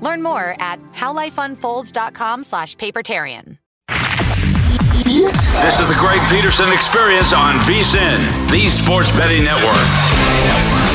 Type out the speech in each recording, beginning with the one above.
Learn more at howlifeunfolds.com slash papertarian. This is the Greg Peterson Experience on VSIN, the Sports Betting Network.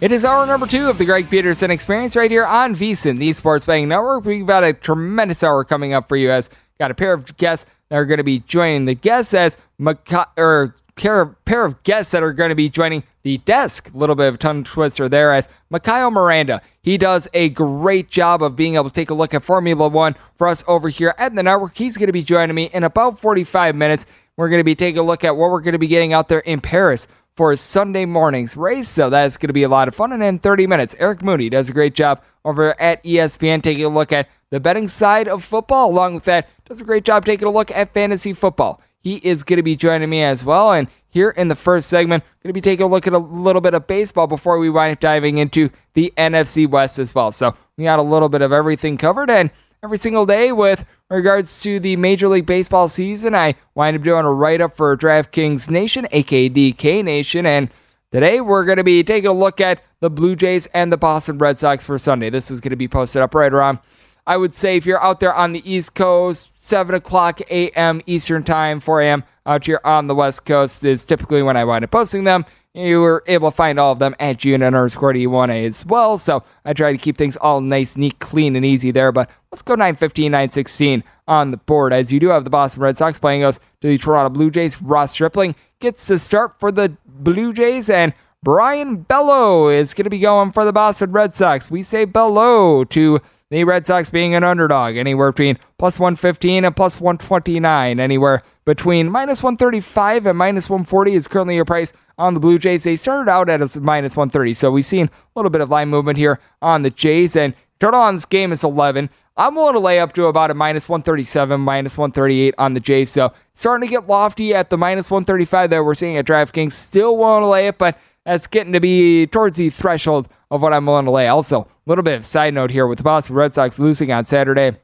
It is hour number two of the Greg Peterson Experience right here on VSIN, the Sports Betting Network. We've got a tremendous hour coming up for you as got a pair of guests that are going to be joining the guests as Maca- or pair, pair of guests that are going to be joining the desk. A little bit of tongue twister there as Mikhail Miranda. He does a great job of being able to take a look at Formula One for us over here at the network. He's going to be joining me in about 45 minutes. We're going to be taking a look at what we're going to be getting out there in Paris for Sunday morning's race. So that's going to be a lot of fun. And in 30 minutes, Eric Moody does a great job over at ESPN taking a look at the betting side of football. Along with that, does a great job taking a look at fantasy football. He is going to be joining me as well. And here in the first segment, going to be taking a look at a little bit of baseball before we wind up diving into the NFC West as well. So we got a little bit of everything covered. And every single day with regards to the Major League Baseball season. I wind up doing a write up for DraftKings Nation, aka DK Nation, and today we're going to be taking a look at the Blue Jays and the Boston Red Sox for Sunday. This is going to be posted up right around, I would say, if you're out there on the East Coast, 7 o'clock a.m. Eastern Time, 4 a.m. out here on the West Coast is typically when I wind up posting them you were able to find all of them at GN underscore D1A as well. So I try to keep things all nice, neat, clean, and easy there. But let's go 915, 916 on the board as you do have the Boston Red Sox playing us to the Toronto Blue Jays. Ross Stripling gets to start for the Blue Jays and Brayan Bello is going to be going for the Boston Red Sox. We say Bello to the Red Sox being an underdog, anywhere between plus 115 and plus 129, anywhere between minus 135 and minus 140 is currently your price on the Blue Jays. They started out at a minus 130, so we've seen a little bit of line movement here on the Jays, and total on this game is 11. I'm willing to lay up to about a minus 137, minus 138 on the Jays, so starting to get lofty at the minus 135 that we're seeing at DraftKings. Still willing to lay it, but that's getting to be towards the threshold of what I'm willing to lay. Also, little bit of side note here with the Boston Red Sox losing on Saturday.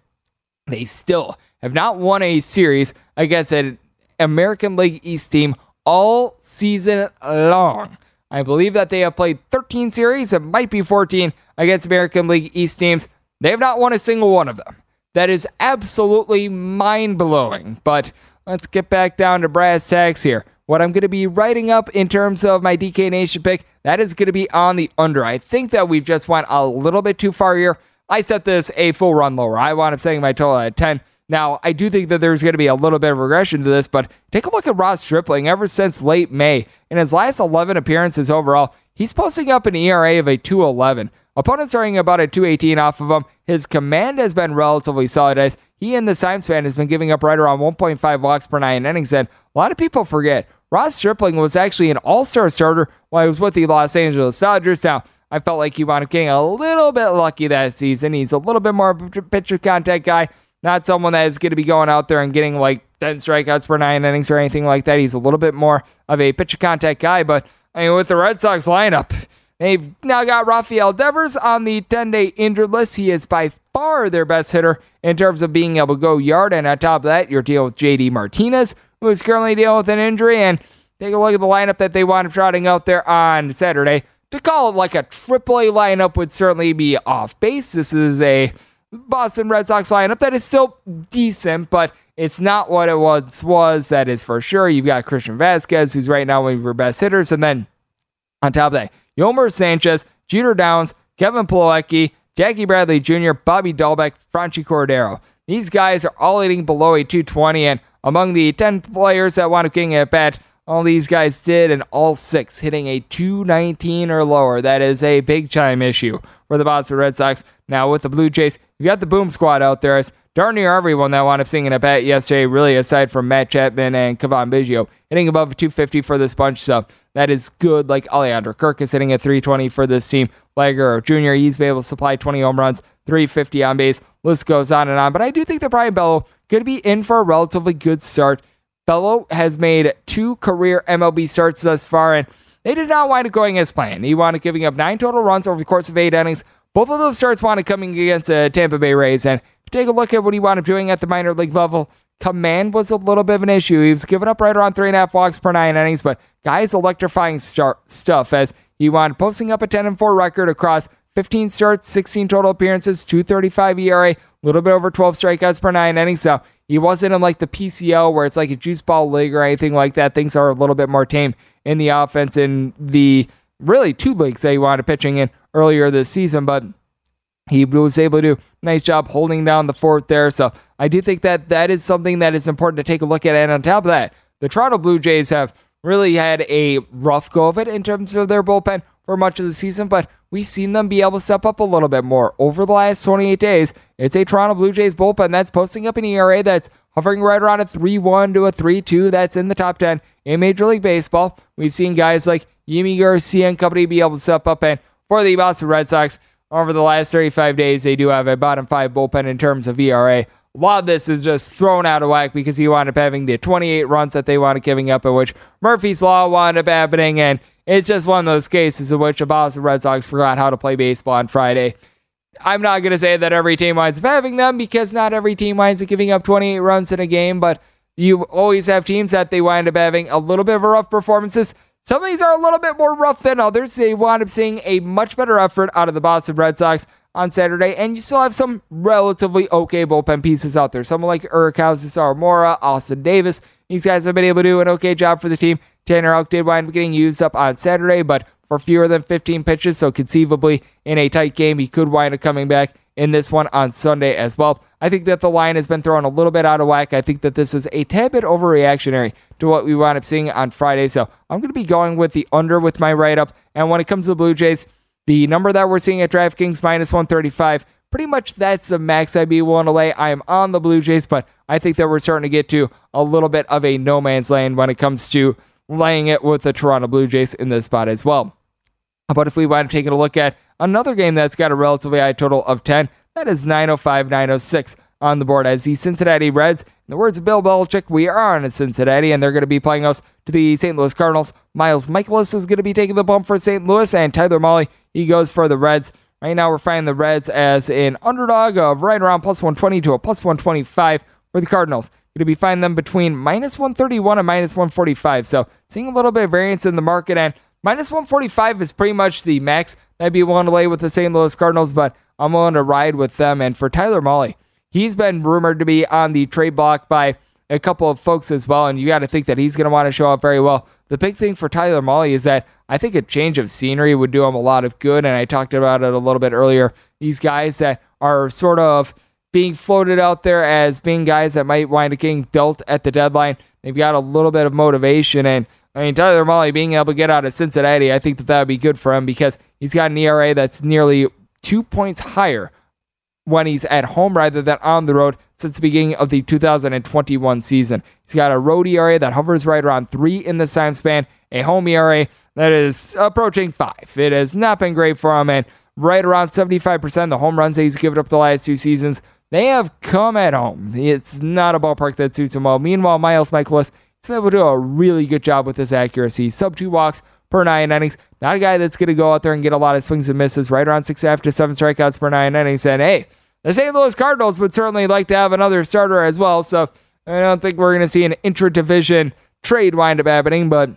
They still have not won a series against an American League East team all season long. I believe that they have played 13 series, it might be 14 against American League East teams. They have not won a single one of them. That is absolutely mind blowing. But let's get back down to brass tacks here. What I'm going to be writing up in terms of my DK Nation pick, that is going to be on the under. I think that we've just went a little bit too far here. I set this a full run lower. I wound up setting my total at 10. Now, I do think that there's going to be a little bit of regression to this, but take a look at Ross Stripling ever since late May. In his last 11 appearances overall, he's posting up an ERA of a 211. Opponents are about a 218 off of him. His command has been relatively solid as he in this time span has been giving up right around 1.5 walks per nine innings. And a lot of people forget Ross Stripling was actually an all star starter while he was with the Los Angeles Dodgers. Now, I felt like he wound up getting a little bit lucky that season. He's a little bit more pitcher contact guy, not someone that is going to be going out there and getting like 10 strikeouts per nine innings or anything like that. He's a little bit more of a pitcher contact guy, but I mean, with the Red Sox lineup, they've now got Rafael Devers on the 10 day injured list. He is by far their best hitter in terms of being able to go yard. And on top of that, you're dealing with JD Martinez, who is currently dealing with an injury. And take a look at the lineup that they wound up trotting out there on Saturday. To call it like a AAA lineup would certainly be off base. This is a Boston Red Sox lineup that is still decent, but it's not what it once was. That is for sure. You've got Christian Vasquez, who's right now one of your best hitters, and then on top of that, Yolmer Sanchez, Jeter Downs, Kevin Plawecki, Jackie Bradley Jr., Bobby Dalbec, Franchy Cordero. These guys are all hitting below a 220, and among the 10 players that want to getting at bat, all these guys did, and all six hitting a 219 or lower. That is a big time issue for the Boston Red Sox. Now, with the Blue Jays, You've got the Boom Squad out there as darn near everyone that wound up seeing a bat yesterday, really, aside from Matt Chapman and Cavan Biggio, hitting above 250 for this bunch. So that is good. Like Alejandro Kirk is hitting at 320 for this team. Lager Jr., he's been able to supply 20 home runs, 350 on base. List goes on and on. But I do think that Brayan Bello to be in for a relatively good start. Bello has made two career MLB starts thus far, and they did not wind up going as planned. He wound up giving up nine total runs over the course of eight innings. Both of those starts wanted coming against the Tampa Bay Rays, and take a look at what he wound up doing at the minor league level. Command was a little bit of an issue. He was giving up right around three and a half walks per nine innings, but guys electrifying start stuff as he wound posting up a 10 and 4 record across 15 starts, 16 total appearances, 235 ERA, a little bit over 12 strikeouts per nine innings. So he wasn't in like the PCL where it's like a juice ball league or anything like that. Things are a little bit more tame in the offense and the really two leagues that he wanted pitching in earlier this season, but he was able to do nice job holding down the fourth there. So I do think that that is something that is important to take a look at. And on top of that, the Toronto Blue Jays have really had a rough go of it in terms of their bullpen for much of the season, but we've seen them be able to step up a little bit more over the last 28 days. It's a Toronto Blue Jays bullpen that's posting up an ERA that's hovering right around a 3 1 to a 3 2 that's in the top 10 in Major League Baseball. We've seen guys like Yimi Garcia and company be able to step up, and for the Boston Red Sox, over the last 35 days, they do have a bottom five bullpen in terms of ERA. A lot of this is just thrown out of whack because you wind up having the 28 runs that they wound up giving up, in which Murphy's Law wound up happening, and it's just one of those cases in which the Boston Red Sox forgot how to play baseball on Friday. I'm not going to say that every team winds up having them because not every team winds up giving up 28 runs in a game, but you always have teams that they wind up having a little bit of a rough performances. Some of these are a little bit more rough than others. They wind up seeing a much better effort out of the Boston Red Sox on Saturday, and you still have some relatively okay bullpen pieces out there. Someone like Urquhauser, Mora, Austin Davis. These guys have been able to do an okay job for the team. Tanner Houck did wind up getting used up on Saturday, but for fewer than 15 pitches, so conceivably in a tight game, he could wind up coming back in this one on Sunday as well. I think that the line has been thrown a little bit out of whack. I think that this is a tad bit overreactionary to what we wound up seeing on Friday. So I'm going to be going with the under with my write up. And when it comes to the Blue Jays, the number that we're seeing at DraftKings minus 135, pretty much that's the max I'd be willing to lay. I am on the Blue Jays, but I think that we're starting to get to a little bit of a no man's land when it comes to laying it with the Toronto Blue Jays in this spot as well. About if we wind up taking a look at another game that's got a relatively high total of 10? That is 905 906 on the board as the Cincinnati Reds. In the words of Bill Belichick, we are on a Cincinnati, and they're going to be playing us to the St. Louis Cardinals. Miles Mikolas is going to be taking the bump for St. Louis, and Tyler Mahle, he goes for the Reds. Right now, we're finding the Reds as an underdog of right around plus 120 to a plus 125 for the Cardinals going to be finding them between minus 131 and minus 145. So seeing a little bit of variance in the market, and minus 145 is pretty much the max that I'd be willing to lay with the St. Louis Cardinals, but I'm willing to ride with them. And for Tyler Mahle, he's been rumored to be on the trade block by a couple of folks as well, and you got to think that he's going to want to show up very well. The big thing for Tyler Mahle is that I think a change of scenery would do him a lot of good, and I talked about it a little bit earlier. These guys that are sort of being floated out there as being guys that might wind up getting dealt at the deadline. They've got a little bit of motivation. And I mean, Tyler Mahle being able to get out of Cincinnati, I think that that would be good for him because he's got an ERA that's nearly two points higher when he's at home rather than on the road since the beginning of the 2021 season. He's got a road ERA that hovers right around three in the time span, a home ERA that is approaching five. It has not been great for him, and right around 75% of the home runs that he's given up the last two seasons, they have come at home. It's not a ballpark that suits him well. Meanwhile, Miles Mikolas has been able to do a really good job with his accuracy. Sub two walks per nine innings. Not a guy that's going to go out there and get a lot of swings and misses, right around six after seven strikeouts per nine innings. And hey, the St. Louis Cardinals would certainly like to have another starter as well. So I don't think we're going to see an intra-division trade wind up happening, but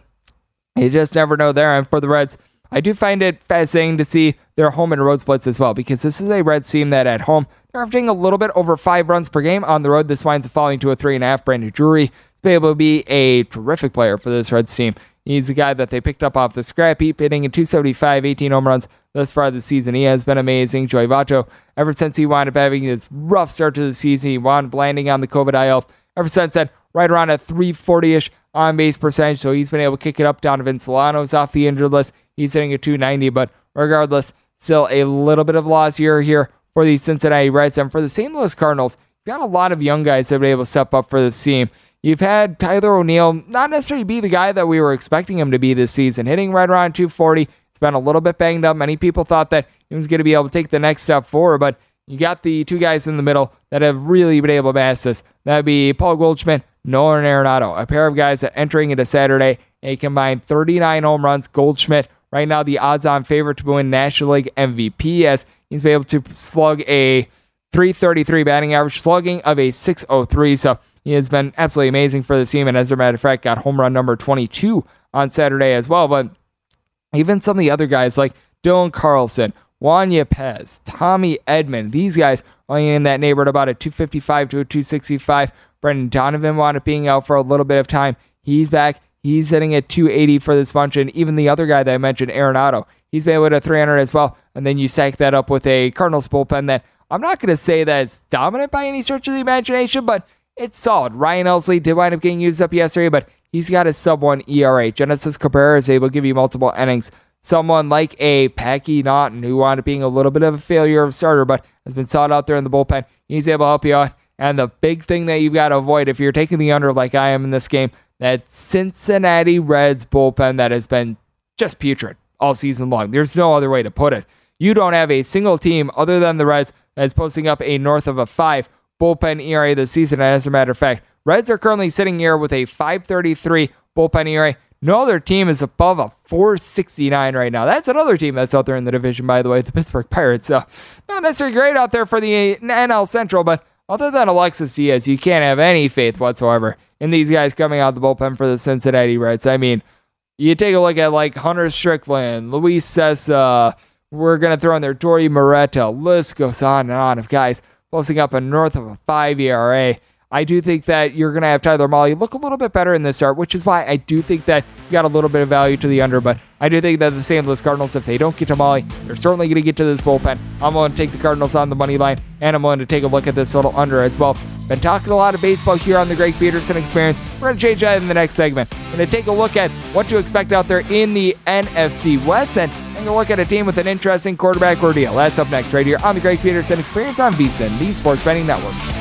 you just never know there. And for the Reds, I do find it fascinating to see their home and road splits as well, because this is a Reds team that at home they're averaging a little bit over five runs per game. On the road, this winds up falling to a three and a half. Brandon Drury to be able to be a terrific player for this Reds team. He's a guy that they picked up off the scrap heap, hitting in 275, 18 home runs thus far this season. He has been amazing. Joey Votto, ever since he wound up having this rough start to the season, he wound up landing on the COVID IL. Ever since then, right around a 340 ish on base percentage. So he's been able to kick it up. Donovan Solano's off the injured list. He's hitting a 290, but regardless, still a little bit of loss year here for the Cincinnati Reds. And for the St. Louis Cardinals, you've got a lot of young guys that have been able to step up for this team. You've had Tyler O'Neill not necessarily be the guy that we were expecting him to be this season, hitting right around 240. It's been a little bit banged up. Many people thought that he was going to be able to take the next step forward, but you got the two guys in the middle that have really been able to match this. That'd be Paul Goldschmidt, Nolan Arenado, a pair of guys that entering into Saturday, a combined 39 home runs. Goldschmidt, right now, the odds on favorite to win National League MVP, as he's been able to slug a 333 batting average, slugging of a 603. So he has been absolutely amazing for the team, and as a matter of fact, got home run number 22 on Saturday as well. But even some of the other guys like Dylan Carlson, Juan Yepez, Tommy Edman, these guys are in that neighborhood about a 255 to a 265. Brendan Donovan wound up being out for a little bit of time. He's back. He's hitting at 280 for this bunch. And even the other guy that I mentioned, Arenado, he's been able to 300 as well. And then you stack that up with a Cardinals bullpen that I'm not going to say that it's dominant by any stretch of the imagination, but it's solid. Ryan Helsley did wind up getting used up yesterday, but he's got a sub one ERA. Genesis Cabrera is able to give you multiple innings. Someone like a Packy Naughton, who wound up being a little bit of a failure of starter, but has been sought out there in the bullpen. He's able to help you out. And the big thing that you've got to avoid if you're taking the under like I am in this game, that Cincinnati Reds bullpen that has been just putrid all season long. There's no other way to put it. You don't have a single team other than the Reds that is posting up a north of a five bullpen ERA this season. And as a matter of fact, Reds are currently sitting here with a 533 bullpen ERA. No other team is above a 469 right now. That's another team that's out there in the division, by the way, the Pittsburgh Pirates. So, not necessarily great out there for the NL Central, but other than Alexis Diaz, you can't have any faith whatsoever in these guys coming out the bullpen for the Cincinnati Reds. I mean, you take a look at like Hunter Strickland, Luis Cessa, we're to throw in there Dauri Moreta, list goes on and on of guys posting up a north of a 5 ERA. I do think that you're going to have Tyler Mahle look a little bit better in this start, which is why I do think that you got a little bit of value to the under. But I do think that the St. Louis Cardinals, if they don't get to Mahle, they're certainly going to get to this bullpen. I'm going to take the Cardinals on the money line, and I'm going to take a look at this little under as well. Been talking a lot of baseball here on the Greg Peterson Experience. We're going to change that in the next segment. Going to take a look at what to expect out there in the NFC West and take a look at a team with an interesting quarterback ordeal. That's up next right here on the Greg Peterson Experience on VSIN, the Sports Betting Network.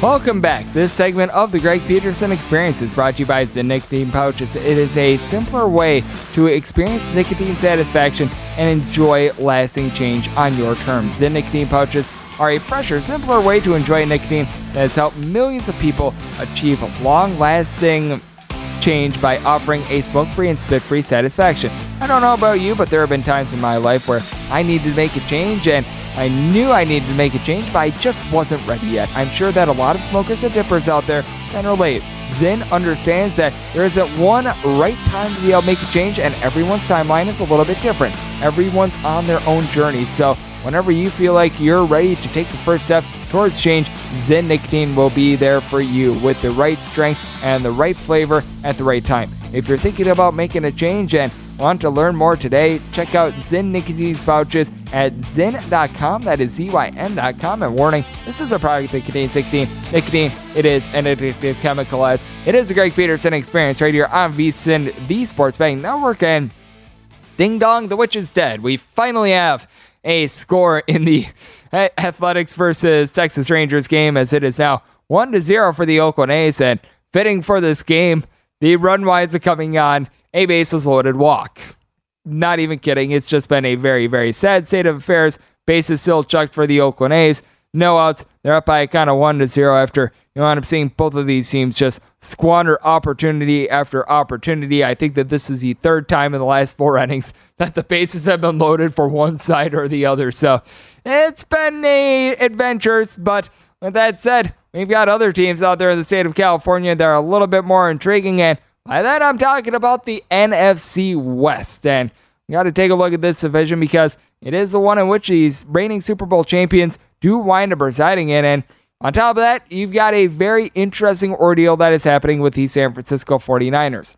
Welcome back. This segment of the Greg Peterson Experience is brought to you by Zyn Nicotine Pouches. It is a simpler way to experience nicotine satisfaction and enjoy lasting change on your terms. Zyn Nicotine Pouches are a fresher, simpler way to enjoy nicotine that has helped millions of people achieve long lasting change by offering a smoke free and spit free satisfaction. I don't know about you, but there have been times in my life where I needed to make a change and I knew I needed to make a change, but I just wasn't ready yet. I'm sure that a lot of smokers and dippers out there can relate. Zyn understands that there isn't one right time to be able to make a change, and everyone's timeline is a little bit different. Everyone's on their own journey. So, whenever you feel like you're ready to take the first step towards change, Zyn Nicotine will be there for you with the right strength and the right flavor at the right time. If you're thinking about making a change and Want to learn more today? Check out Zyn Nicotine Pouches at zyn.com. That is Z-Y-N.com. And warning, this is a product that contains nicotine. Nicotine, it is an addictive chemical as it is a Greg Peterson experience right here on VSIN, the Sports Betting Network. And ding dong, the witch is dead. We finally have a score in the Athletics versus Texas Rangers game as it is now 1 to 0 for the Oakland A's. And fitting for this game, the run wise are coming on a bases loaded walk. Not even kidding. It's just been a very, very sad state of affairs. Bases still chucked for the Oakland A's. No outs. They're up by kind of one to zero after you end up seeing both of these teams just squander opportunity after opportunity. I think that this is the third time in the last four innings that the bases have been loaded for one side or the other. So it's been a adventures, but with that said, we've got other teams out there in the state of California that are a little bit more intriguing and by that, I'm talking about the NFC West. And you got to take a look at this division because it is the one in which these reigning Super Bowl champions do wind up residing in. And on top of that, you've got a very interesting ordeal that is happening with the San Francisco 49ers.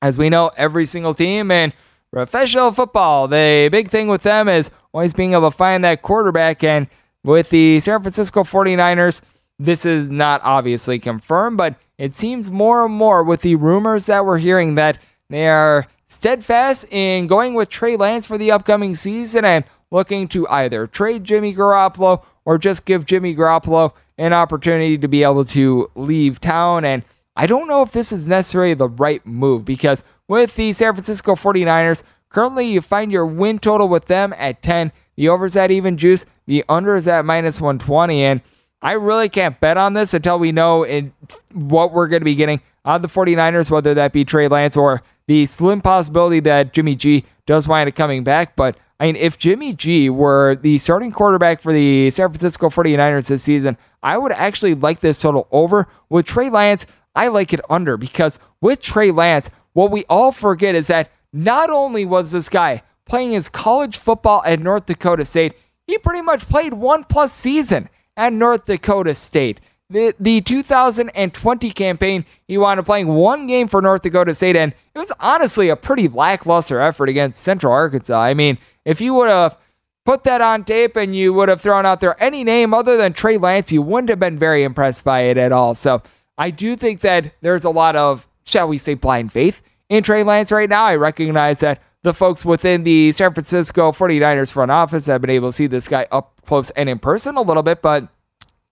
As we know, every single team in professional football, the big thing with them is always being able to find that quarterback. And with the San Francisco 49ers, this is not obviously confirmed, but it seems more and more with the rumors that we're hearing that they are steadfast in going with Trey Lance for the upcoming season and looking to either trade Jimmy Garoppolo or just give Jimmy Garoppolo an opportunity to be able to leave town. And I don't know if this is necessarily the right move because with the San Francisco 49ers, currently you find your win total with them at 10. The over's at even juice, the under is at minus 120. And I really can't bet on this until we know in what we're going to be getting on the 49ers, whether that be Trey Lance or the slim possibility that Jimmy G does wind up coming back. But I mean, if Jimmy G were the starting quarterback for the San Francisco 49ers this season, I would actually like this total over. With Trey Lance, I like it under because with Trey Lance, what we all forget is that not only was this guy playing his college football at North Dakota State, he pretty much played one plus season at North Dakota State. The, the 2020 campaign, he wound up playing one game for North Dakota State, and it was honestly a pretty lackluster effort against Central Arkansas. I mean, if you would have put that on tape and you would have thrown out there any name other than Trey Lance, you wouldn't have been very impressed by it at all. So I do think that there's a lot of, shall we say, blind faith in Trey Lance right now. I recognize that the folks within the San Francisco 49ers front office have been able to see this guy up close and in person a little bit, but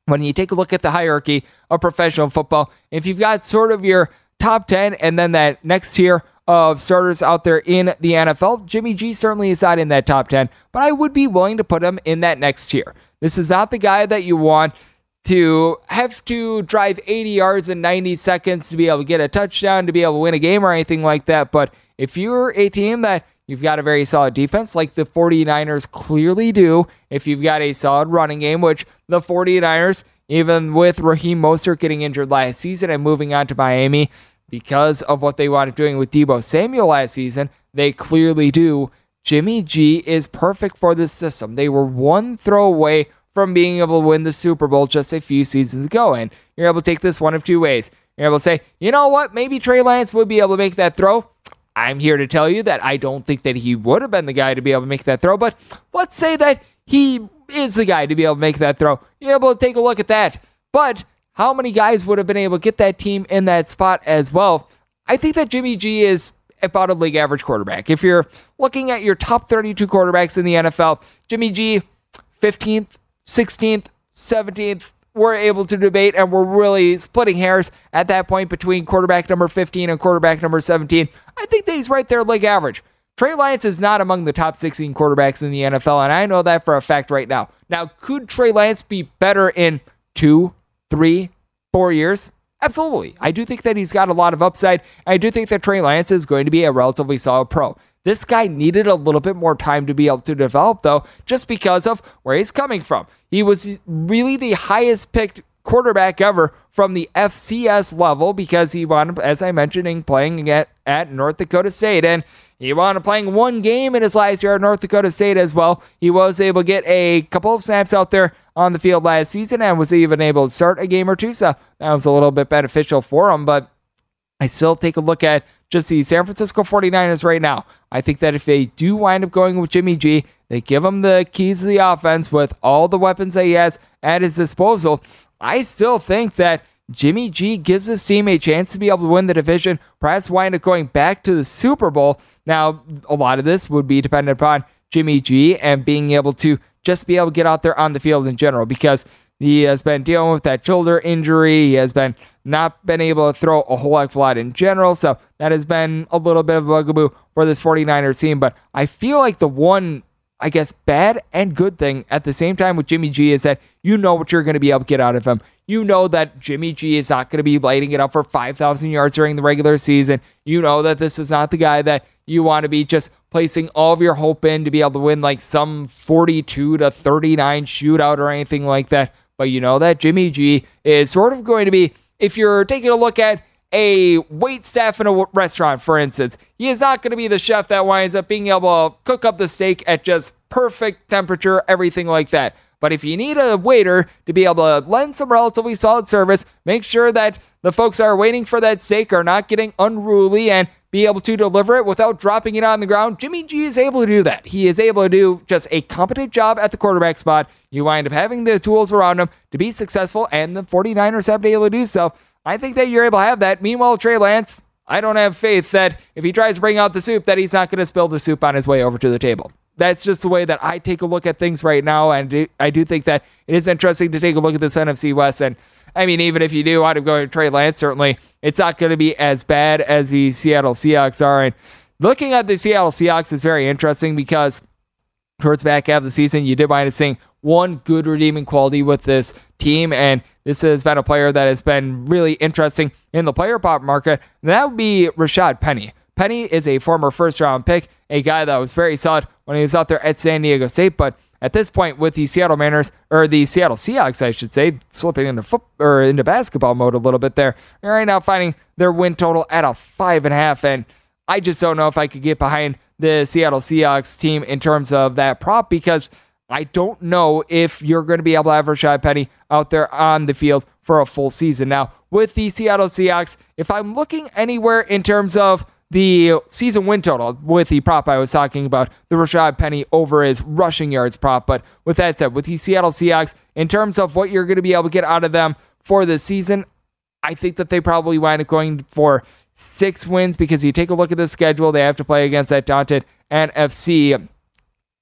when you take a look at the hierarchy of professional football, if you've got sort of your top 10 and then that next tier of starters out there in the NFL, Jimmy G certainly is not in that top 10, but I would be willing to put him in that next tier. This is not the guy that you want to have to drive 80 yards in 90 seconds to be able to get a touchdown, to be able to win a game or anything like that. But if you're a team that you've got a very solid defense, like the 49ers clearly do, if you've got a solid running game, which the 49ers, even with Raheem Mostert getting injured last season and moving on to Miami because of what they wanted doing with Deebo Samuel last season, they clearly do. Jimmy G is perfect for this system. They were one throw away from being able to win the Super Bowl just a few seasons ago. And you're able to take this one of two ways. You're able to say, you know what, maybe Trey Lance would be able to make that throw. I'm here to tell you that I don't think that he would have been the guy to be able to make that throw, but let's say that he is the guy to be able to make that throw. You're able to take a look at that. But how many guys would have been able to get that team in that spot as well? I think that Jimmy G is about a league average quarterback. If you're looking at your top 32 quarterbacks in the NFL, Jimmy G, 15th, 16th, 17th, we're able to debate and we're really splitting hairs at that point between quarterback number 15 and quarterback number 17. I think that he's right there, league average. Trey Lance is not among the top 16 quarterbacks in the NFL, and I know that for a fact right now. Now, could Trey Lance be better in two, three, four years? Absolutely. I do think that he's got a lot of upside. I do think that Trey Lance is going to be a relatively solid pro. This guy needed a little bit more time to be able to develop, though, just because of where he's coming from. He was really the highest picked quarterback ever from the FCS level because he wound up, as I mentioned, playing at, at North Dakota State. And he wound up playing one game in his last year at North Dakota State as well. He was able to get a couple of snaps out there on the field last season and was even able to start a game or two. So that was a little bit beneficial for him. But I still take a look at just the San Francisco 49ers right now. I think that if they do wind up going with Jimmy G, they give him the keys to the offense with all the weapons that he has at his disposal. I still think that Jimmy G gives this team a chance to be able to win the division, perhaps wind up going back to the Super Bowl. Now, a lot of this would be dependent upon Jimmy G and being able to just be able to get out there on the field in general because he has been dealing with that shoulder injury. He has been not been able to throw a whole heck of a lot in general. So that has been a little bit of a bugaboo for this 49ers team. But I feel like the one, I guess, bad and good thing at the same time with Jimmy G is that you know what you're going to be able to get out of him. You know that Jimmy G is not going to be lighting it up for 5,000 yards during the regular season. You know that this is not the guy that you want to be just placing all of your hope in to be able to win like some 42 to 39 shootout or anything like that. But you know that Jimmy G is sort of going to be, if you're taking a look at a wait staff in a restaurant, for instance, he is not going to be the chef that winds up being able to cook up the steak at just perfect temperature, everything like that. But if you need a waiter to be able to lend some relatively solid service, make sure that the folks that are waiting for that steak are not getting unruly and be able to deliver it without dropping it on the ground. Jimmy G is able to do that. He is able to do just a competent job at the quarterback spot. You wind up having the tools around him to be successful, and the 49ers have been able to do so. I think that you're able to have that. Meanwhile, Trey Lance, I don't have faith that if he tries to bring out the soup, that he's not going to spill the soup on his way over to the table. That's just the way that I take a look at things right now, and I do think that it is interesting to take a look at this NFC West and I mean, even if you do wind up going to Trey Lance, certainly it's not going to be as bad as the Seattle Seahawks are. And looking at the Seattle Seahawks is very interesting because towards the back half of the season, you did wind up seeing one good redeeming quality with this team, and this has been a player that has been really interesting in the player prop market. And that would be Rashad Penny. Penny is a former first round pick, a guy that was very solid when he was out there at San Diego State, but at this point with the Seattle Mariners or the Seattle Seahawks, I should say, slipping into foot or into basketball mode a little bit there. Right now, finding their win total at a five and a half, and I just don't know if I could get behind the Seattle Seahawks team in terms of that prop because I don't know if you're going to be able to have Rashad Penny out there on the field for a full season. Now, with the Seattle Seahawks, if I'm looking anywhere in terms of the season win total with the prop I was talking about, the Rashad Penny over his rushing yards prop. But with that said, with the Seattle Seahawks, in terms of what you're going to be able to get out of them for the season, I think that they probably wind up going for six wins because you take a look at the schedule, they have to play against that daunted NFC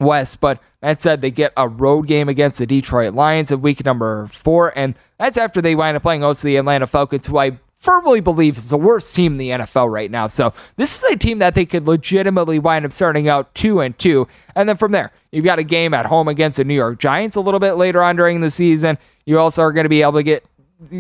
West. But that said, they get a road game against the Detroit Lions in week number four, and that's after they wind up playing also the Atlanta Falcons, who I firmly believe is the worst team in the NFL right now. So this is a team that they could legitimately wind up starting out two and two, and then from there you've got a game at home against the New York Giants a little bit later on during the season. You also are going to be able to get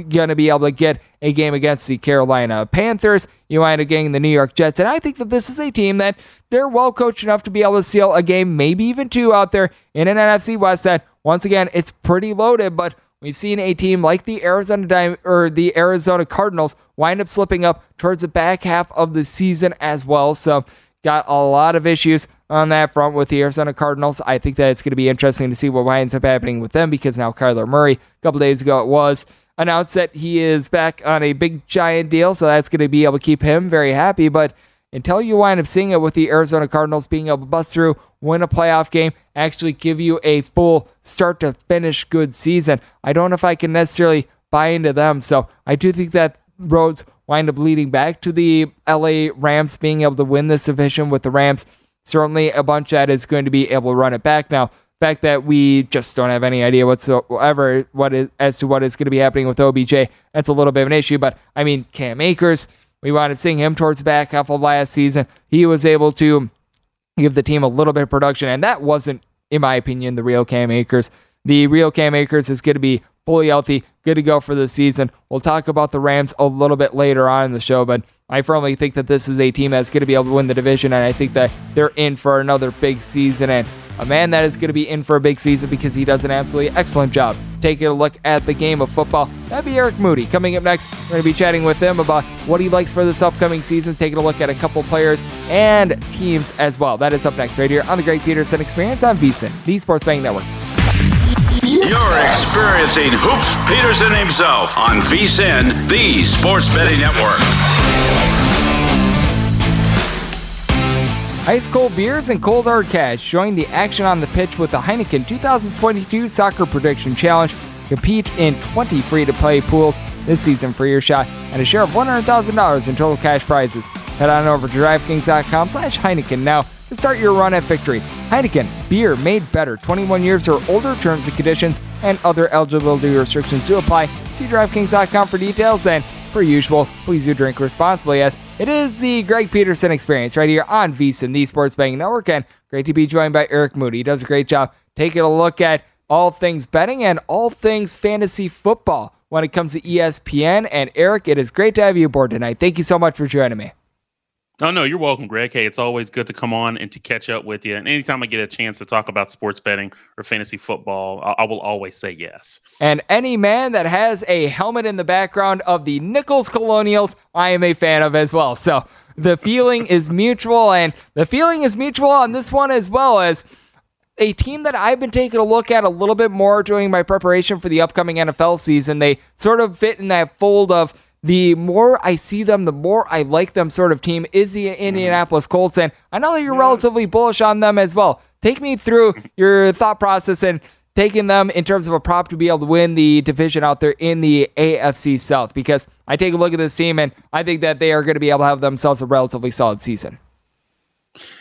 going to be able to get a game against the Carolina Panthers. You wind up getting the New York Jets. And I think that this is a team that they're well coached enough to be able to seal a game, maybe even two out there in an NFC West that, once again, it's pretty loaded, but we've seen a team like the Arizona or the Arizona Cardinals wind up slipping up towards the back half of the season as well. So got a lot of issues on that front with the Arizona Cardinals. I think that it's going to be interesting to see what winds up happening with them because now Kyler Murray, a couple days ago it was, announced that he is back on a big giant deal, so that's going to be able to keep him very happy. But until you wind up seeing it with the Arizona Cardinals being able to bust through, win a playoff game, actually give you a full start to finish good season, I don't know if I can necessarily buy into them. So I do think that roads wind up leading back to the LA Rams being able to win this division with the Rams. Certainly a bunch that is going to be able to run it back now fact that we just don't have any idea whatsoever what is, as to what is going to be happening with OBJ, that's a little bit of an issue. But I mean, Cam Akers, we wound up seeing him towards the back half of last season. He was able to give the team a little bit of production, and that wasn't, in my opinion, the real Cam Akers. The real Cam Akers is going to be fully healthy, good to go for the season. We'll talk about the Rams a little bit later on in the show, but I firmly think that this is a team that's going to be able to win the division, and I think that they're in for another big season. And a man that is going to be in for a big season because he does an absolutely excellent job taking a look at the game of football. That'd be Eric Moody. Coming up next, we're going to be chatting with him about what he likes for this upcoming season, taking a look at a couple players and teams as well. That is up next right here on the Greg Peterson Experience on VSIN, the Sports Betting Network. You're experiencing Hoops Peterson himself on VSIN, the Sports Betting Network. Ice cold beers and cold hard cash. Join the action on the pitch with the Heineken 2022 Soccer Prediction Challenge. Compete in 20 free to play pools this season for your shot and a share of $100,000 in total cash prizes. Head on over to DraftKings.com slash Heineken now to start your run at victory. Heineken, beer made better. 21 years or older terms and conditions and other eligibility restrictions do apply. See DraftKings.com for details and per usual, please do drink responsibly as it is the Greg Peterson experience right here on VSIN, the Sports Betting Network. And great to be joined by Eric Moody. He does a great job taking a look at all things betting and all things fantasy football when it comes to ESPN. And Eric, it is great to have you aboard tonight. Thank you so much for joining me. Oh no, you're welcome, Greg. Hey, it's always good to come on and to catch up with you. And anytime I get a chance to talk about sports betting or fantasy football, I, I will always say yes. And any man that has a helmet in the background of the Nicholls Colonials, I am a fan of as well. So the feeling is mutual, and the feeling is mutual on this one as well as a team that I've been taking a look at a little bit more during my preparation for the upcoming NFL season. They sort of fit in that fold of the more I see them, the more I like them sort of team is the mm-hmm. Indianapolis Colts. And I know that you're relatively bullish on them as well. Take me through your thought process and taking them in terms of a prop to be able to win the division out there in the AFC South because I take a look at this team and I think that they are going to be able to have themselves a relatively solid season.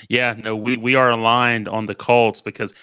Yeah, no, we, we are aligned on the Colts because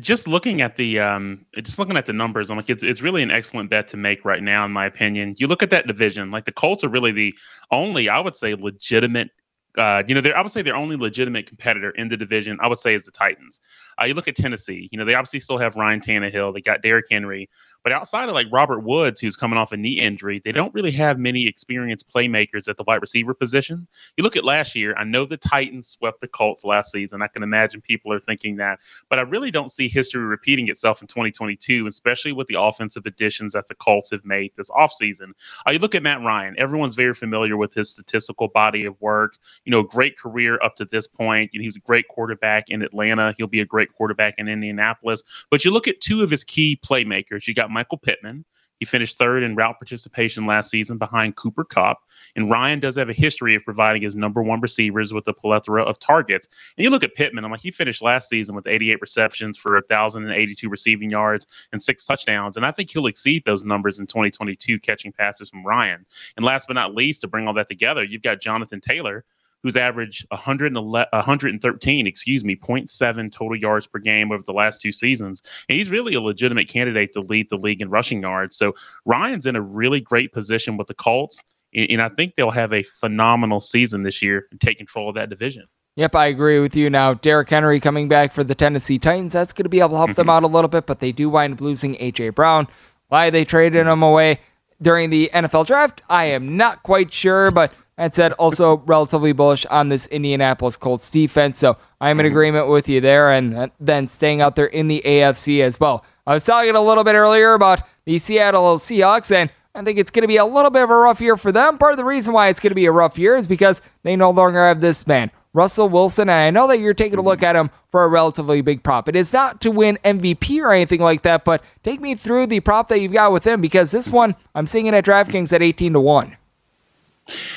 just looking at the um, just looking at the numbers, I'm like, it's it's really an excellent bet to make right now, in my opinion. You look at that division, like the Colts are really the only, I would say, legitimate. Uh, you know, I would say their only legitimate competitor in the division, I would say, is the Titans. Uh, you look at Tennessee. You know, they obviously still have Ryan Tannehill. They got Derrick Henry. But outside of like Robert Woods, who's coming off a knee injury, they don't really have many experienced playmakers at the wide receiver position. You look at last year, I know the Titans swept the Colts last season. I can imagine people are thinking that, but I really don't see history repeating itself in 2022, especially with the offensive additions that the Colts have made this offseason. Uh, you look at Matt Ryan, everyone's very familiar with his statistical body of work. You know, great career up to this point. You know, he was a great quarterback in Atlanta. He'll be a great quarterback in Indianapolis. But you look at two of his key playmakers. You got Michael Pittman. He finished third in route participation last season behind Cooper Kupp. And Ryan does have a history of providing his number one receivers with a plethora of targets. And you look at Pittman, I'm like, he finished last season with 88 receptions for 1,082 receiving yards and six touchdowns. And I think he'll exceed those numbers in 2022, catching passes from Ryan. And last but not least, to bring all that together, you've got Jonathan Taylor who's averaged 111, 113, excuse me, 0.7 total yards per game over the last two seasons. And he's really a legitimate candidate to lead the league in rushing yards. So Ryan's in a really great position with the Colts. And I think they'll have a phenomenal season this year and take control of that division. Yep, I agree with you. Now, Derrick Henry coming back for the Tennessee Titans, that's going to be able to help mm-hmm. them out a little bit, but they do wind up losing A.J. Brown. Why they traded him away during the NFL draft, I am not quite sure, but that said, also relatively bullish on this Indianapolis Colts defense. So I'm in mm-hmm. agreement with you there. And then staying out there in the AFC as well. I was talking a little bit earlier about the Seattle Seahawks, and I think it's going to be a little bit of a rough year for them. Part of the reason why it's going to be a rough year is because they no longer have this man, Russell Wilson. And I know that you're taking a look at him for a relatively big prop. It is not to win MVP or anything like that, but take me through the prop that you've got with him because this one, I'm seeing it at DraftKings at 18 to 1.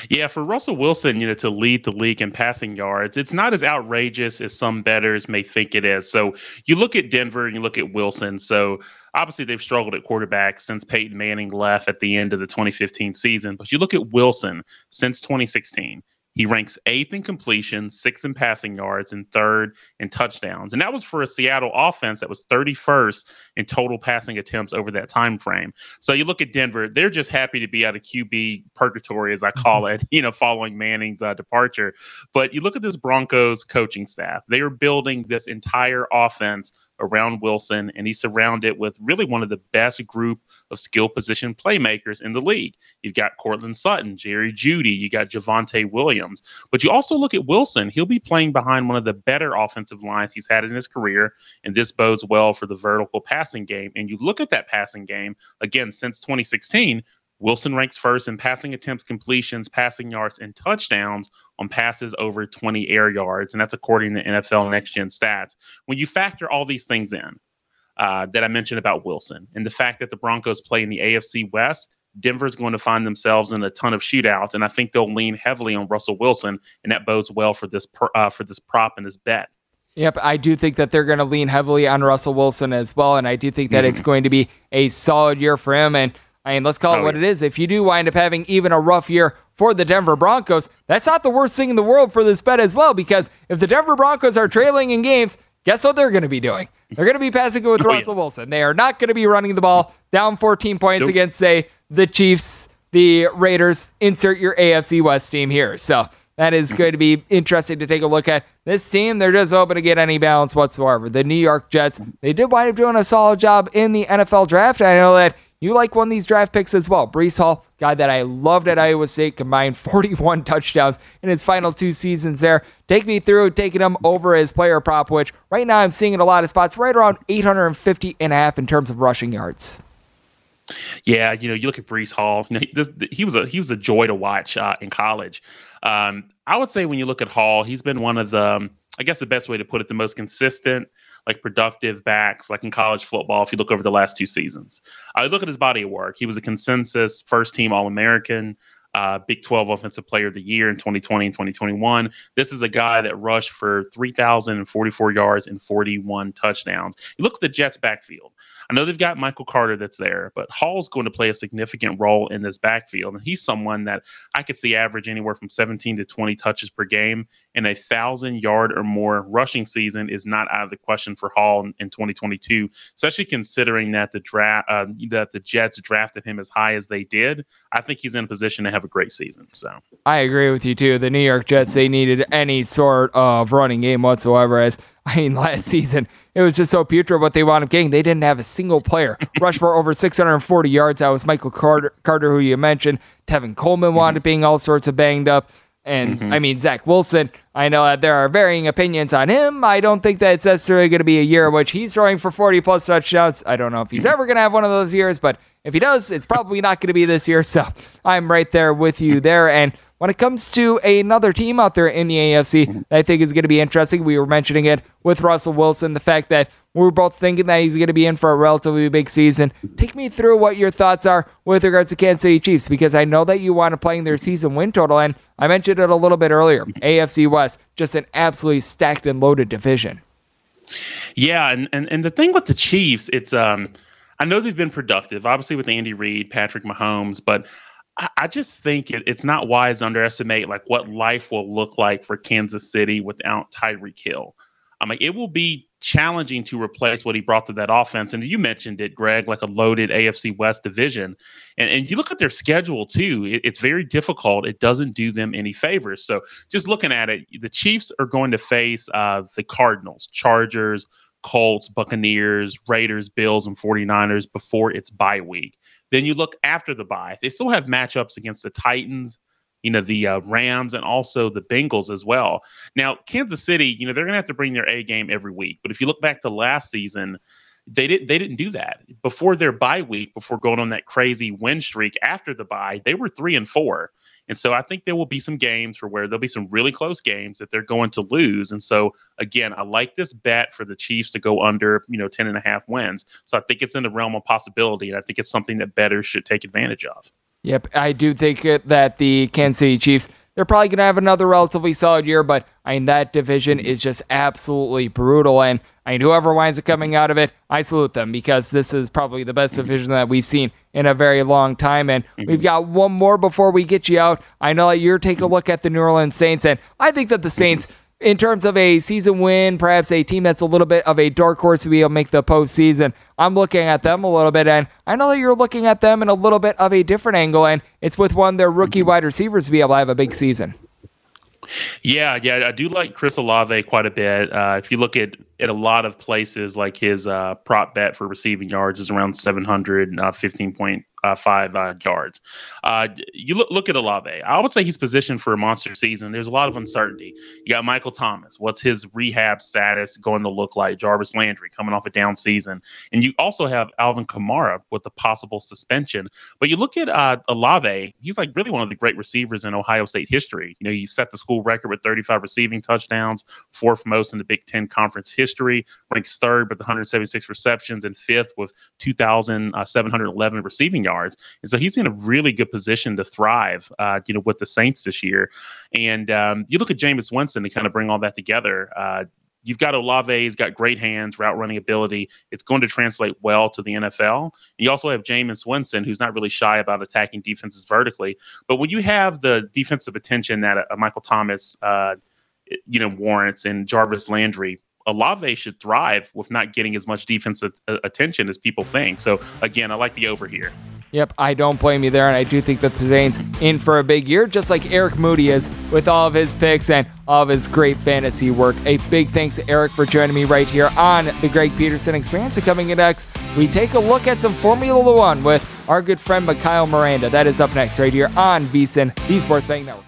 Yeah, for Russell Wilson, you know, to lead the league in passing yards, it's not as outrageous as some bettors may think it is. So you look at Denver and you look at Wilson. So obviously they've struggled at quarterback since Peyton Manning left at the end of the 2015 season. But you look at Wilson since 2016. He ranks eighth in completions, sixth in passing yards, and third in touchdowns. And that was for a Seattle offense that was 31st in total passing attempts over that time frame. So you look at Denver, they're just happy to be out of QB purgatory, as I call it, you know, following Manning's uh, departure. But you look at this Broncos coaching staff, they are building this entire offense around Wilson, and he's surrounded with really one of the best group of skill position playmakers in the league. You've got Courtland Sutton, Jerry Jeudy, you got Javonte Williams. But you also look at Wilson, he'll be playing behind one of the better offensive lines he's had in his career, and this bodes well for the vertical passing game. And you look at that passing game, again, since 2016, Wilson ranks first in passing attempts, completions, passing yards, and touchdowns on passes over 20 air yards. And that's according to NFL Next Gen Stats. When you factor all these things in uh, that I mentioned about Wilson and the fact that the Broncos play in the AFC West, Denver's going to find themselves in a ton of shootouts, and I think they'll lean heavily on Russell Wilson, and that bodes well for this uh, for this prop and this bet. Yep, I do think that they're going to lean heavily on Russell Wilson as well, and I do think that mm-hmm. it's going to be a solid year for him. And I mean, let's call it oh, what yeah. it is. If you do wind up having even a rough year for the Denver Broncos, that's not the worst thing in the world for this bet as well, because if the Denver Broncos are trailing in games, guess what they're going to be doing? They're going to be passing it with oh, Russell yeah. Wilson. They are not going to be running the ball down 14 points nope. against, say, the Chiefs, the Raiders. Insert your AFC West team here. So that is mm-hmm. going to be interesting to take a look at. This team, they're just hoping to get any balance whatsoever. The New York Jets, they did wind up doing a solid job in the NFL draft. I know that you like one of these draft picks as well. Breece Hall, guy that I loved at Iowa State, combined 41 touchdowns in his final two seasons there. Take me through taking him over his player prop, which right now I'm seeing in a lot of spots right around 850 and a half in terms of rushing yards. Yeah, you know, you look at Breece Hall. You know, he, this, he was a he was a joy to watch uh, in college. Um, I would say when you look at Hall, he's been one of the, um, I guess the best way to put it, the most consistent like productive backs, like in college football, if you look over the last two seasons. I look at his body of work. He was a consensus first team All American, uh, Big 12 Offensive Player of the Year in 2020 and 2021. This is a guy that rushed for 3,044 yards and 41 touchdowns. You look at the Jets' backfield. I know they've got Michael Carter that's there, but Hall's going to play a significant role in this backfield. And he's someone that I could see average anywhere from 17 to 20 touches per game. And a thousand yard or more rushing season is not out of the question for Hall in, in 2022, especially considering that the draft uh, that the Jets drafted him as high as they did. I think he's in a position to have a great season. So I agree with you too. The New York Jets they needed any sort of running game whatsoever as I mean, last season it was just so putrid what they wound up getting. They didn't have a single player rush for over 640 yards. That was Michael Carter, Carter who you mentioned. Tevin Coleman wound up being all sorts of banged up. And mm-hmm. I mean, Zach Wilson, I know that there are varying opinions on him. I don't think that it's necessarily going to be a year in which he's throwing for 40 plus touchdowns. I don't know if he's ever going to have one of those years, but if he does, it's probably not going to be this year. So I'm right there with you there. And when it comes to another team out there in the AFC that I think is going to be interesting, we were mentioning it with Russell Wilson, the fact that we are both thinking that he's going to be in for a relatively big season. Take me through what your thoughts are with regards to Kansas City Chiefs, because I know that you want to play in their season win total, and I mentioned it a little bit earlier. AFC West, just an absolutely stacked and loaded division. Yeah, and, and, and the thing with the Chiefs, it's um I know they've been productive, obviously with Andy Reid, Patrick Mahomes, but I just think it, it's not wise to underestimate like what life will look like for Kansas City without Tyreek Hill. I'm like, it will be challenging to replace what he brought to that offense. And you mentioned it, Greg, like a loaded AFC West division. And, and you look at their schedule too, it, it's very difficult. It doesn't do them any favors. So just looking at it, the Chiefs are going to face uh, the Cardinals, Chargers, Colts, Buccaneers, Raiders, Bills, and 49ers before its bye week. Then you look after the bye. They still have matchups against the Titans, you know, the uh, Rams, and also the Bengals as well. Now, Kansas City, you know, they're going to have to bring their A game every week. But if you look back to last season, they didn't they didn't do that before their bye week before going on that crazy win streak after the bye they were three and four and so I think there will be some games for where there'll be some really close games that they're going to lose. And so again, I like this bet for the Chiefs to go under, you know, 10 and a half wins. So I think it's in the realm of possibility. And I think it's something that bettors should take advantage of. Yep. I do think that the Kansas City Chiefs they're probably going to have another relatively solid year, but I mean, that division is just absolutely brutal. And I mean, whoever winds up coming out of it, I salute them because this is probably the best division that we've seen in a very long time. And mm-hmm. we've got one more before we get you out. I know that you're taking a look at the New Orleans Saints, and I think that the mm-hmm. Saints in terms of a season win, perhaps a team that's a little bit of a dark horse to be able to make the postseason. I'm looking at them a little bit, and I know that you're looking at them in a little bit of a different angle, and it's with one of their rookie mm-hmm. wide receivers to be able to have a big season. Yeah, yeah, I do like Chris Olave quite a bit. Uh, if you look at at a lot of places, like his uh, prop bet for receiving yards is around 700, uh, 15 point uh, five uh, yards. Uh, you look look at Olave. I would say he's positioned for a monster season. There's a lot of uncertainty. You got Michael Thomas. What's his rehab status going to look like? Jarvis Landry coming off a down season, and you also have Alvin Kamara with the possible suspension. But you look at uh, Olave. He's like really one of the great receivers in Ohio State history. You know, he set the school record with 35 receiving touchdowns, fourth most in the Big Ten conference history, ranks third with 176 receptions, and fifth with 2,711 receiving yards. And so he's in a really good position to thrive, uh, you know, with the Saints this year. And um, you look at Jameis Winston to kind of bring all that together. Uh, you've got Olave, he's got great hands, route running ability. It's going to translate well to the NFL. You also have Jameis Winston, who's not really shy about attacking defenses vertically. But when you have the defensive attention that a, Michael Thomas, uh, you know, warrants and Jarvis Landry, Olave should thrive with not getting as much defensive attention as people think. So again, I like the over here. Yep, I don't blame you there, and I do think that the Saints in for a big year, just like Eric Moody is with all of his picks and all of his great fantasy work. A big thanks to Eric for joining me right here on the Greg Peterson Experience. Coming in next, we take a look at some Formula One with our good friend Mikhail Miranda. That is up next right here on VSIN, the Sports Betting Network.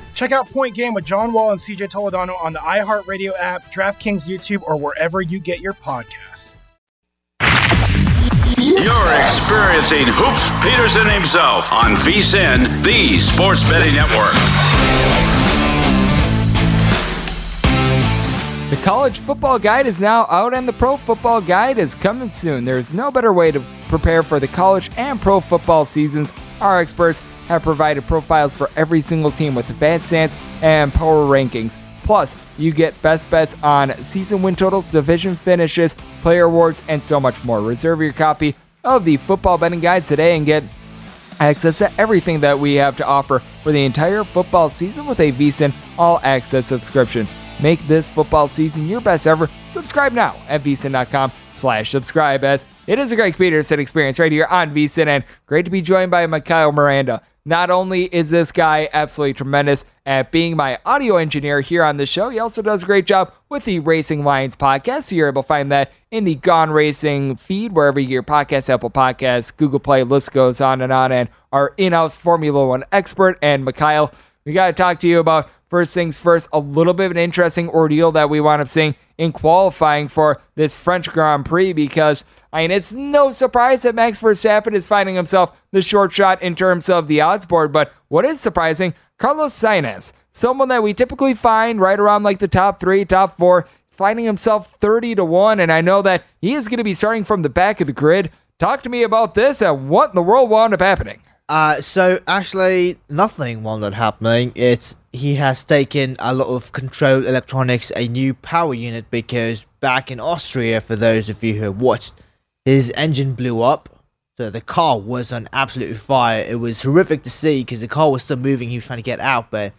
Check out Point Game with John Wall and CJ Toledano on the iHeartRadio app, DraftKings YouTube, or wherever you get your podcasts. You're experiencing Hoops Peterson himself on VSIN, the Sports Betting Network. The college football guide is now out and the pro football guide is coming soon. There's no better way to prepare for the college and pro football seasons. Our experts have provided profiles for every single team with advanced stats and power rankings. Plus, you get best bets on season win totals, division finishes, player awards, and so much more. Reserve your copy of the football betting guide today and get access to everything that we have to offer for the entire football season with a VSIN all access subscription. Make this football season your best ever. Subscribe now at vsin.com slash subscribe as it is a Greg Peterson experience right here on VSIN and great to be joined by Mikhail Miranda. Not only is this guy absolutely tremendous at being my audio engineer here on the show, he also does a great job with the Racing Lions podcast. So you're able to find that in the Gone Racing feed, wherever your podcast, Apple Podcasts, Google Play, list goes on and on. And our in-house Formula One expert and Mikhail, we got to talk to you about first things first, a little bit of an interesting ordeal that we wound up seeing in qualifying for this French Grand Prix because, I mean, it's no surprise that Max Verstappen is finding himself the short shot in terms of the odds board. But what is surprising, Carlos Sainz, someone that we typically find right around like the top three, top four, is finding himself 30 to 1. And I know that he is going to be starting from the back of the grid. Talk to me about this and what in the world wound up happening. Uh, so actually, nothing wound up happening. It's he has taken a lot of control electronics, a new power unit, because back in Austria, for those of you who have watched, his engine blew up. So the car was on absolute fire. It was horrific to see because the car was still moving. He was trying to get out, but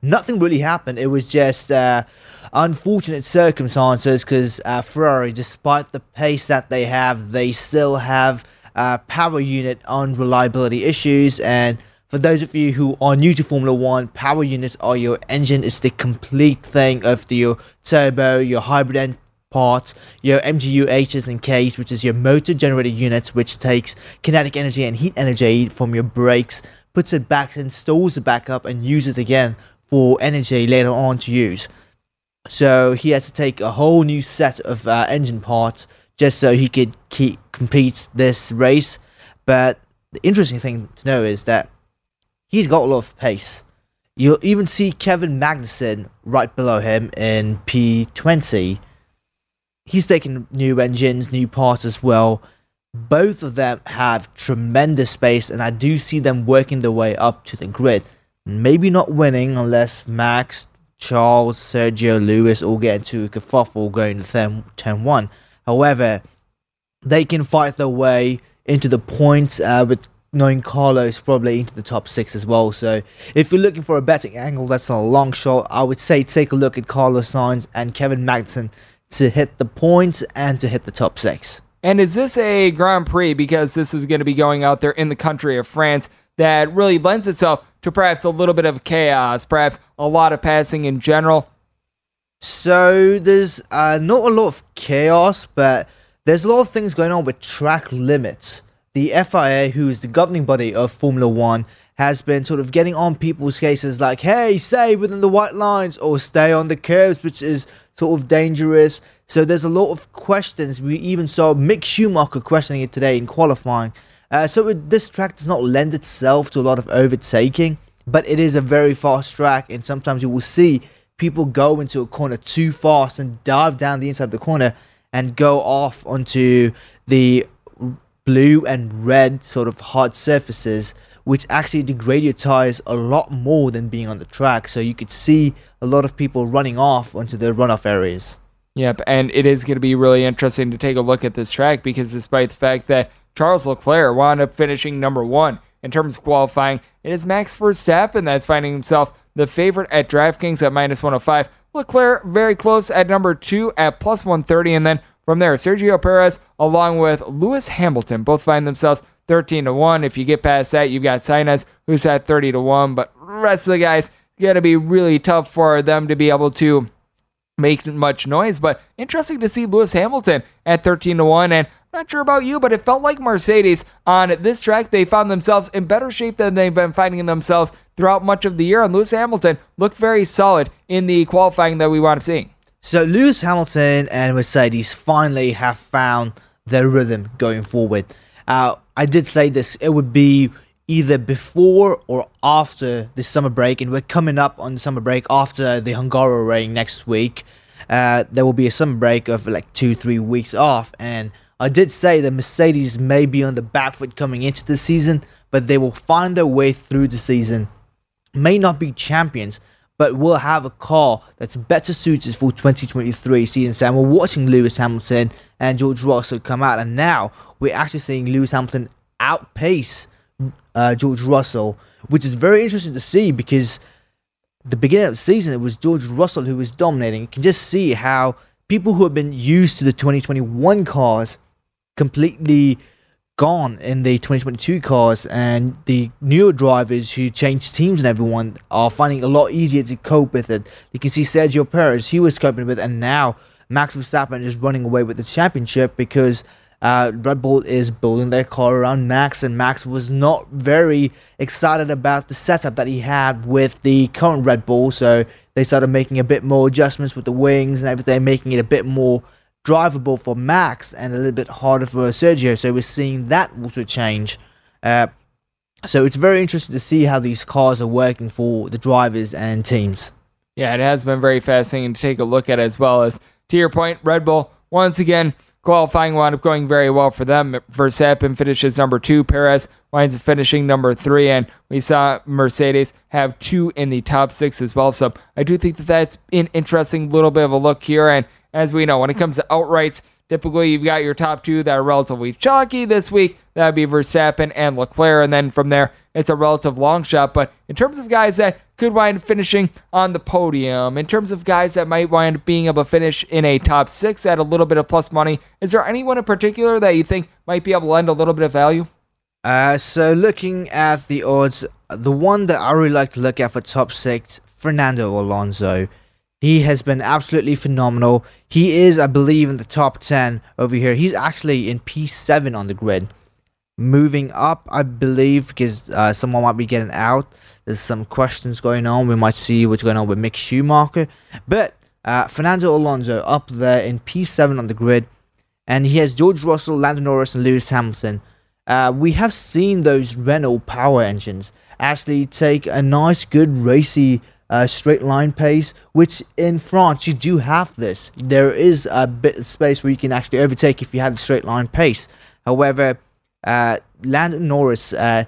nothing really happened. It was just uh, unfortunate circumstances because uh, Ferrari, despite the pace that they have, they still have uh, power unit unreliability issues. And for those of you who are new to Formula One, power units are your engine. It's the complete thing of the, your turbo, your hybrid end parts, your MGU H's and K's, which is your motor generated units, which takes kinetic energy and heat energy from your brakes, puts it back and stores it back up and uses it again for energy later on to use. So he has to take a whole new set of uh, engine parts just so he could keep compete this race. But the interesting thing to know is that he's got a lot of pace. You'll even see Kevin Magnussen right below him in P20. He's taking new engines, new parts as well. Both of them have tremendous space, and I do see them working their way up to the grid. Maybe not winning unless Max, Charles, Sergio, Lewis all get into a kerfuffle going to turn 1. However, they can fight their way into the points uh, with knowing Carlos probably into the top six as well. So if you're looking for a betting angle, that's a long shot. I would say take a look at Carlos Sainz and Kevin Magnussen to hit the points and to hit the top six. And is this a Grand Prix because this is going to be going out there in the country of France that really lends itself to perhaps a little bit of chaos, perhaps a lot of passing in general? So there's uh, not a lot of chaos, but there's a lot of things going on with track limits. The FIA, who is the governing body of Formula One, has been sort of getting on people's cases like, hey, stay within the white lines or stay on the curves, which is sort of dangerous. So there's a lot of questions. We even saw Mick Schumacher questioning it today in qualifying Uh, so it, this track does not lend itself to a lot of overtaking, but it is a very fast track, and sometimes you will see people go into a corner too fast and dive down the inside of the corner and go off onto the blue and red sort of hard surfaces, which actually degrade your tires a lot more than being on the track. So you could see a lot of people running off onto the runoff areas. Yep, and it is going to be really interesting to take a look at this track because despite the fact that Charles Leclerc wound up finishing number one in terms of qualifying, it is Max Verstappen that's finding himself the favorite at DraftKings at minus 105. Leclerc very close at number two at plus 130, and then from there, Sergio Perez along with Lewis Hamilton both find themselves 13 to 1. If you get past that, you've got Sainz who's at 30 to 1, but rest of the guys gonna be really tough for them to be able to make much noise. But interesting to see Lewis Hamilton at 13 to 1. And not sure about you, but it felt like Mercedes on this track, they found themselves in better shape than they've been finding themselves throughout much of the year. And Lewis Hamilton looked very solid in the qualifying that we wound up seeing. So Lewis Hamilton and Mercedes finally have found their rhythm going forward. Uh, I did say this, it would be either before or after the summer break, and we're coming up on the summer break after the Hungaroring next week. Uh, there will be a summer break of like two, three weeks off, and I did say that Mercedes may be on the back foot coming into the season, but they will find their way through the season. May not be champions, but we'll have a car that's better suited for 2023 season. So we're watching Lewis Hamilton and George Russell come out, and now we're actually seeing Lewis Hamilton outpace uh, George Russell, which is very interesting to see because the beginning of the season it was George Russell who was dominating. You can just see how people who have been used to the 2021 cars completely gone in the 2022 cars and the newer drivers who changed teams and everyone are finding it a lot easier to cope with it. You can see Sergio Perez, he was coping with it and now Max Verstappen is running away with the championship because uh, Red Bull is building their car around Max, and Max was not very excited about the setup that he had with the current Red Bull. So they started making a bit more adjustments with the wings and everything, making it a bit more drivable for Max and a little bit harder for Sergio. So we're seeing that also change. Uh, so it's very interesting to see how these cars are working for the drivers and teams. Yeah, it has been very fascinating to take a look at as well as to your point, Red Bull once again Qualifying wound up going very well for them. Verstappen finishes number two. Perez winds up finishing number three. And we saw Mercedes have two in the top six as well. So I do think that that's an interesting little bit of a look here. And as we know, when it comes to outrights, typically you've got your top two that are relatively chalky this week. That would be Verstappen and Leclerc. And then from there, it's a relative long shot. But in terms of guys that could wind up finishing on the podium. In terms of guys that might wind up being able to finish in a top six at a little bit of plus money, is there anyone in particular that you think might be able to lend a little bit of value? Uh, so looking at the odds, the one that I really like to look at for top six, Fernando Alonso. He has been absolutely phenomenal. He is, I believe, in the top 10 over here. He's actually in P7 on the grid. Moving up, I believe, because uh, someone might be getting out. There's some questions going on. We might see what's going on with Mick Schumacher. But uh, Fernando Alonso up there in P7 on the grid. And he has George Russell, Lando Norris, and Lewis Hamilton. Uh, we have seen those Renault power engines actually take a nice, good, racy uh, straight line pace, which in France you do have this. There is a bit of space where you can actually overtake if you have the straight line pace. However, uh, Lando Norris, uh,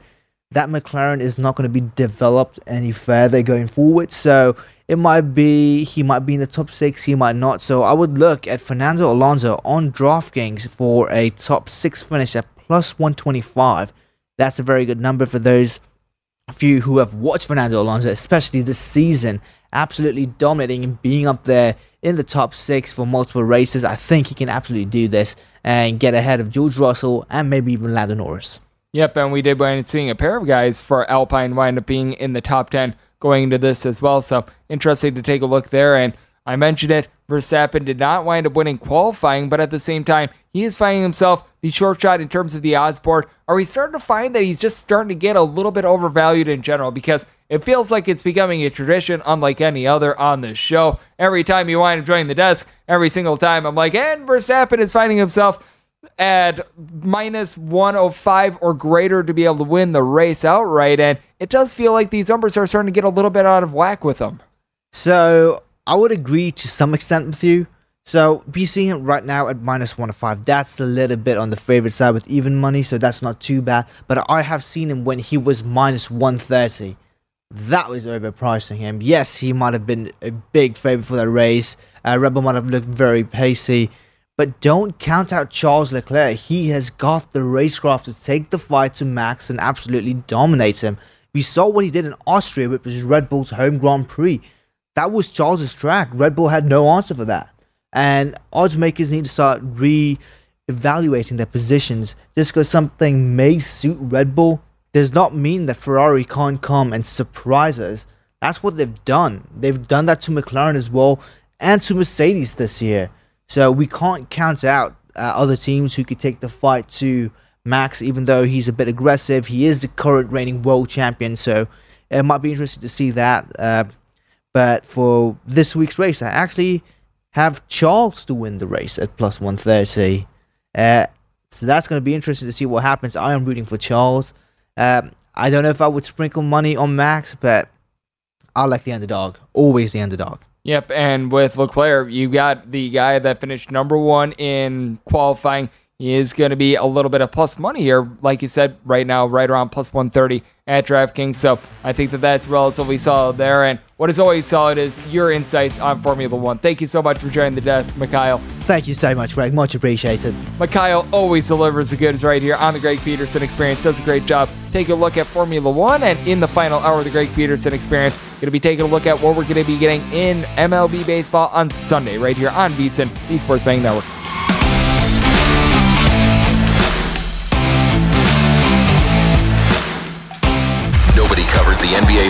that McLaren is not going to be developed any further going forward. So it might be he might be in the top six, he might not. So I would look at Fernando Alonso on DraftKings for a top six finish at plus 125. That's a very good number for those you who have watched Fernando Alonso, especially this season, absolutely dominating and being up there in the top six for multiple races. I think he can absolutely do this and get ahead of George Russell and maybe even Lando Norris. Yep, and we did wind up seeing a pair of guys for Alpine wind up being in the top 10 going into this as well. So interesting to take a look there. And I mentioned it, Verstappen did not wind up winning qualifying, but at the same time, he is finding himself the short shot in terms of the odds board. Are we starting to find that he's just starting to get a little bit overvalued in general? Because it feels like it's becoming a tradition unlike any other on this show. Every time you wind up joining the desk, every single time I'm like, and Verstappen is finding himself at minus 105 or greater to be able to win the race outright. And it does feel like these numbers are starting to get a little bit out of whack with them. So I would agree to some extent with you. So be seeing it right now at minus 105. That's a little bit on the favorite side with even money, so that's not too bad. But I have seen him when he was minus 130. That was overpricing him. Yes, he might have been a big favorite for that race. Uh, Red Bull might have looked very pacey. But don't count out Charles Leclerc. He has got the racecraft to take the fight to Max and absolutely dominate him. We saw what he did in Austria, which was Red Bull's home Grand Prix. That was Charles's track. Red Bull had no answer for that. And odds makers need to start re evaluating their positions. Just because something may suit Red Bull does not mean that Ferrari can't come and surprise us. That's what they've done. They've done that to McLaren as well and to Mercedes this year. So we can't count out uh, other teams who could take the fight to Max, even though he's a bit aggressive. He is the current reigning world champion, so it might be interesting to see that. Uh, but for this week's race, I actually have Charles to win the race at plus 130. Uh, so that's going to be interesting to see what happens. I am rooting for Charles. Um, I don't know if I would sprinkle money on Max, but I like the underdog. Always the underdog. Yep, and with Leclerc, you got the guy that finished number one in qualifying. He is going to be a little bit of plus money here, like you said, right now, right around plus 130 at DraftKings. So I think that that's relatively solid there. And what is always solid is your insights on Formula One. Thank you so much for joining the desk, Mikhail. Thank you so much, Greg. Much appreciated. Mikhail always delivers the goods right here on the Greg Peterson Experience. Does a great job. Take a look at Formula One, and in the final hour of the Greg Peterson Experience, going to be taking a look at what we're going to be getting in MLB baseball on Sunday, right here on VSiN, the Sports Betting Network.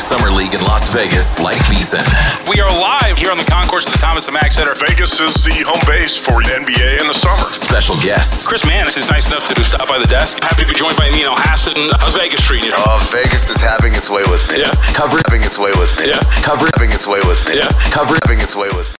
NBA Summer League in Las Vegas like VSiN. We are live here on the concourse of the Thomas and Mack Center. Vegas is the home base for the NBA in the summer. Special guests. Chris Manis is nice enough to stop by the desk. Happy to be joined by Nino Hassan. How's Vegas treating you? Uh, Vegas is having its way with me. Yeah. Cover Having its way with me. Yeah. Cover having its way with me. Yeah. Cover Having its way with me.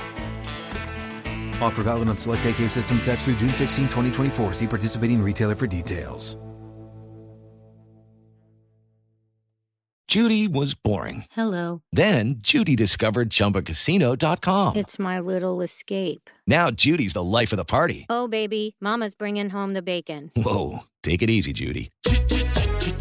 Offer valid on select AK system sets through June 16, 2024. See participating retailer for details. Judy was boring. Hello. Then Judy discovered ChumbaCasino.com. It's my little escape. Now Judy's the life of the party. Oh, baby, Mama's bringing home the bacon. Whoa, take it easy, Judy.